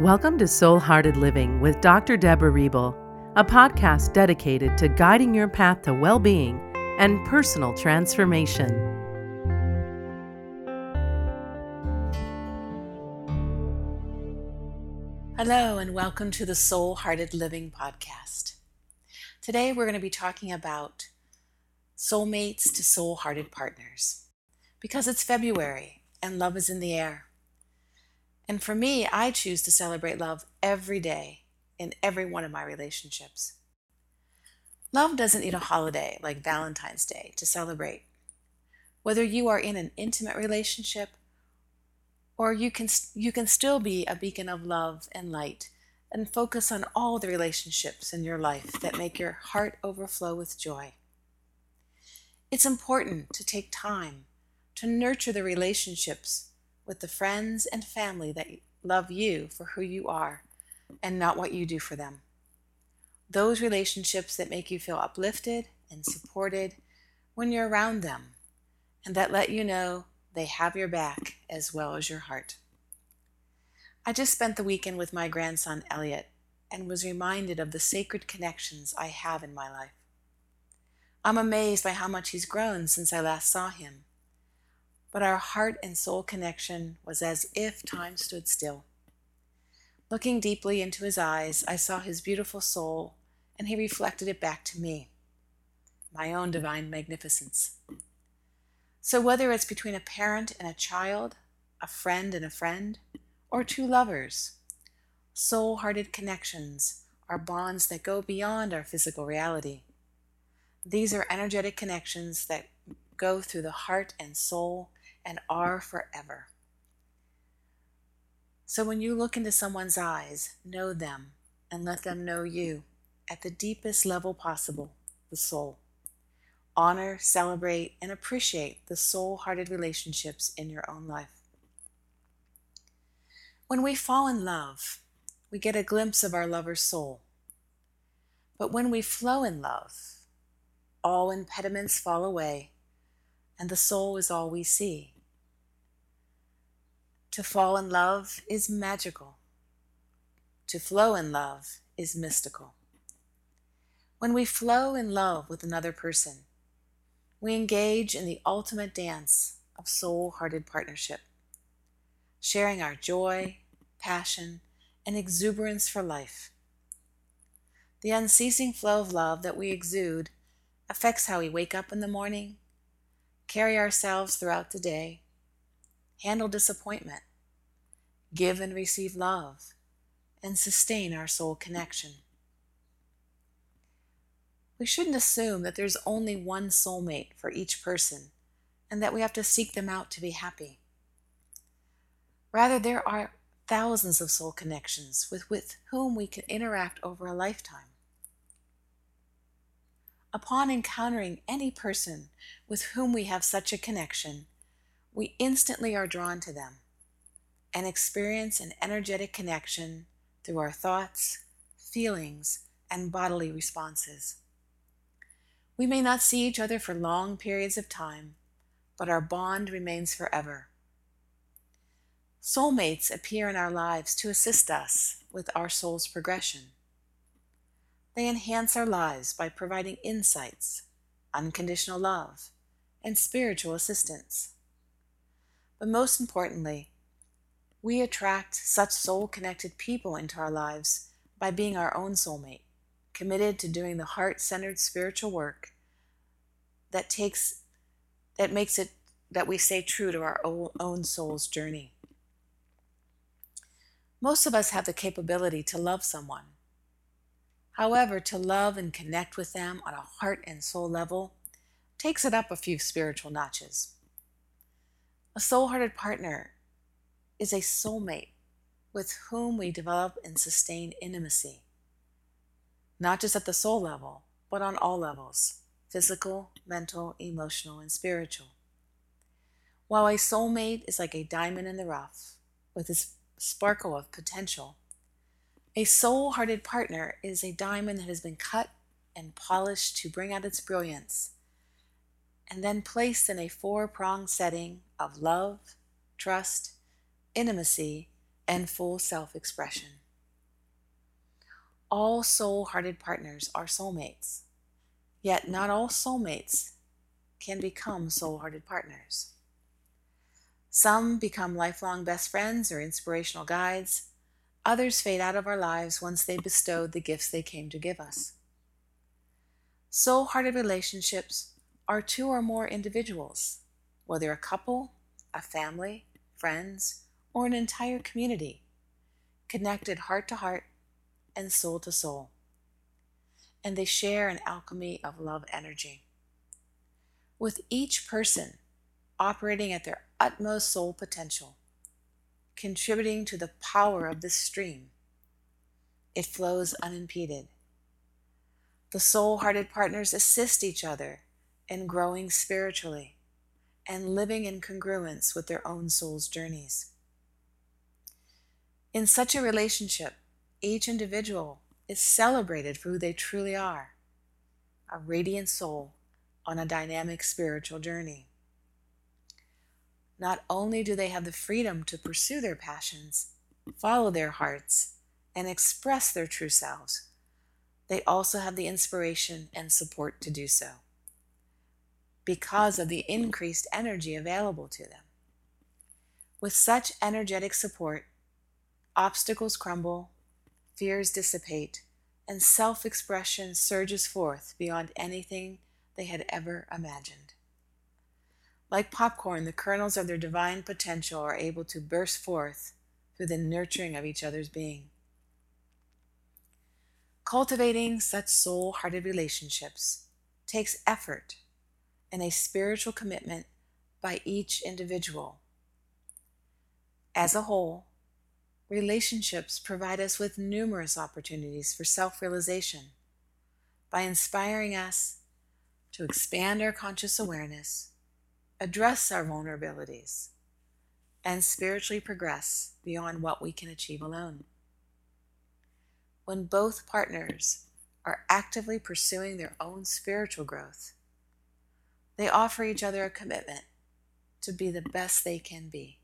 Welcome to Soul Hearted Living with Dr. Debra Reble, a podcast dedicated to guiding your path to well being and personal transformation. Hello, and welcome to the Soul Hearted Living podcast. Today, we're going to be talking about soulmates to soul hearted partners because it's February and love is in the air. And for me, I choose to celebrate love every day in every one of my relationships. Love doesn't need a holiday like Valentine's Day to celebrate. Whether you are in an intimate relationship or you can, you can still be a beacon of love and light and focus on all the relationships in your life that make your heart overflow with joy. It's important to take time to nurture the relationships with the friends and family that love you for who you are and not what you do for them. Those relationships that make you feel uplifted and supported when you're around them and that let you know they have your back as well as your heart. I just spent the weekend with my grandson Elliot and was reminded of the sacred connections I have in my life. I'm amazed by how much he's grown since I last saw him but our heart and soul connection was as if time stood still. Looking deeply into his eyes, I saw his beautiful soul, and he reflected it back to me, my own divine magnificence. So, whether it's between a parent and a child, a friend and a friend, or two lovers, soul hearted connections are bonds that go beyond our physical reality. These are energetic connections that go through the heart and soul and are forever. So when you look into someone's eyes, know them and let them know you at the deepest level possible, the soul. Honor, celebrate, and appreciate the soul hearted relationships in your own life. When we fall in love, we get a glimpse of our lover's soul. But when we flow in love, all impediments fall away, and the soul is all we see. To fall in love is magical. To flow in love is mystical. When we flow in love with another person, we engage in the ultimate dance of soul hearted partnership, sharing our joy, passion, and exuberance for life. The unceasing flow of love that we exude affects how we wake up in the morning, carry ourselves throughout the day, handle disappointment, give and receive love, and sustain our soul connection. We shouldn't assume that there's only one soulmate for each person and that we have to seek them out to be happy. Rather, there are thousands of soul connections with, with whom we can interact over a lifetime. Upon encountering any person with whom we have such a connection, we instantly are drawn to them and experience an energetic connection through our thoughts, feelings, and bodily responses. We may not see each other for long periods of time, but our bond remains forever. Soulmates appear in our lives to assist us with our soul's progression. They enhance our lives by providing insights, unconditional love, and spiritual assistance. But most importantly, we attract such soul connected people into our lives by being our own soulmate, committed to doing the heart centered spiritual work that takes that makes it that we stay true to our own soul's journey. Most of us have the capability to love someone However, to love and connect with them on a heart and soul level takes it up a few spiritual notches. A soul hearted partner is a soulmate with whom we develop and sustain intimacy, not just at the soul level, but on all levels physical, mental, emotional, and spiritual. While a soulmate is like a diamond in the rough with its sparkle of potential, a soul hearted partner is a diamond that has been cut and polished to bring out its brilliance, and then placed in a four pronged setting of love, trust, intimacy, and full self expression. All soul hearted partners are soulmates, yet, not all soulmates can become soul hearted partners. Some become lifelong best friends or inspirational guides. Others fade out of our lives once they bestowed the gifts they came to give us. Soul hearted relationships are two or more individuals, whether a couple, a family, friends, or an entire community, connected heart to heart and soul to soul. And they share an alchemy of love energy. With each person operating at their utmost soul potential, contributing to the power of this stream, it flows unimpeded. The soul hearted partners assist each other in growing spiritually and living in congruence with their own soul's journeys. In such a relationship, each individual is celebrated for who they truly are a radiant soul on a dynamic spiritual journey. Not only do they have the freedom to pursue their passions, follow their hearts, and express their true selves, they also have the inspiration and support to do so because of the increased energy available to them. With such energetic support, obstacles crumble, fears dissipate, and self expression surges forth beyond anything they had ever imagined. Like popcorn, the kernels of their divine potential are able to burst forth through the nurturing of each other's being. Cultivating such soul hearted relationships takes effort and a spiritual commitment by each individual. As a whole, relationships provide us with numerous opportunities for self realization by inspiring us to expand our conscious awareness, address our vulnerabilities, and spiritually progress beyond what we can achieve alone. When both partners are actively pursuing their own spiritual growth, they offer each other a commitment to be the best they can be.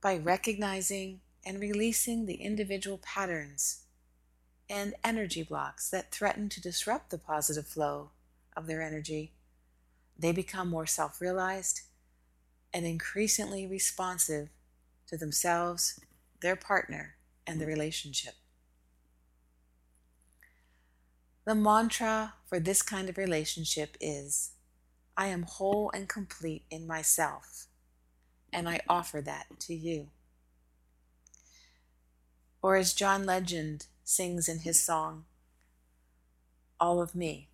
By recognizing and releasing the individual patterns and energy blocks that threaten to disrupt the positive flow of their energy, they become more self realized and increasingly responsive to themselves, their partner, and the relationship. The mantra for this kind of relationship is I am whole and complete in myself, and I offer that to you. Or as John Legend sings in his song, All of Me.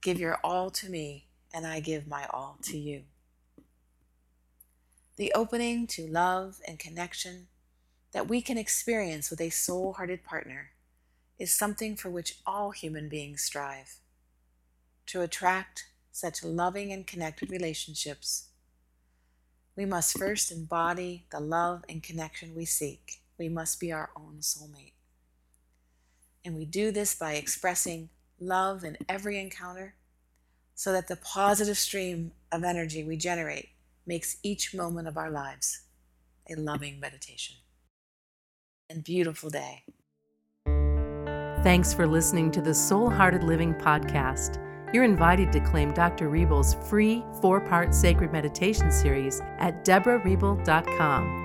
Give your all to me, and I give my all to you. The opening to love and connection that we can experience with a soul hearted partner is something for which all human beings strive. To attract such loving and connected relationships, we must first embody the love and connection we seek. We must be our own soulmate. And we do this by expressing love in every encounter so that the positive stream of energy we generate makes each moment of our lives a loving meditation. And beautiful day. Thanks for listening to the Soul Hearted Living podcast. You're invited to claim Dr. Reble's free four part sacred meditation series at debrareble.com.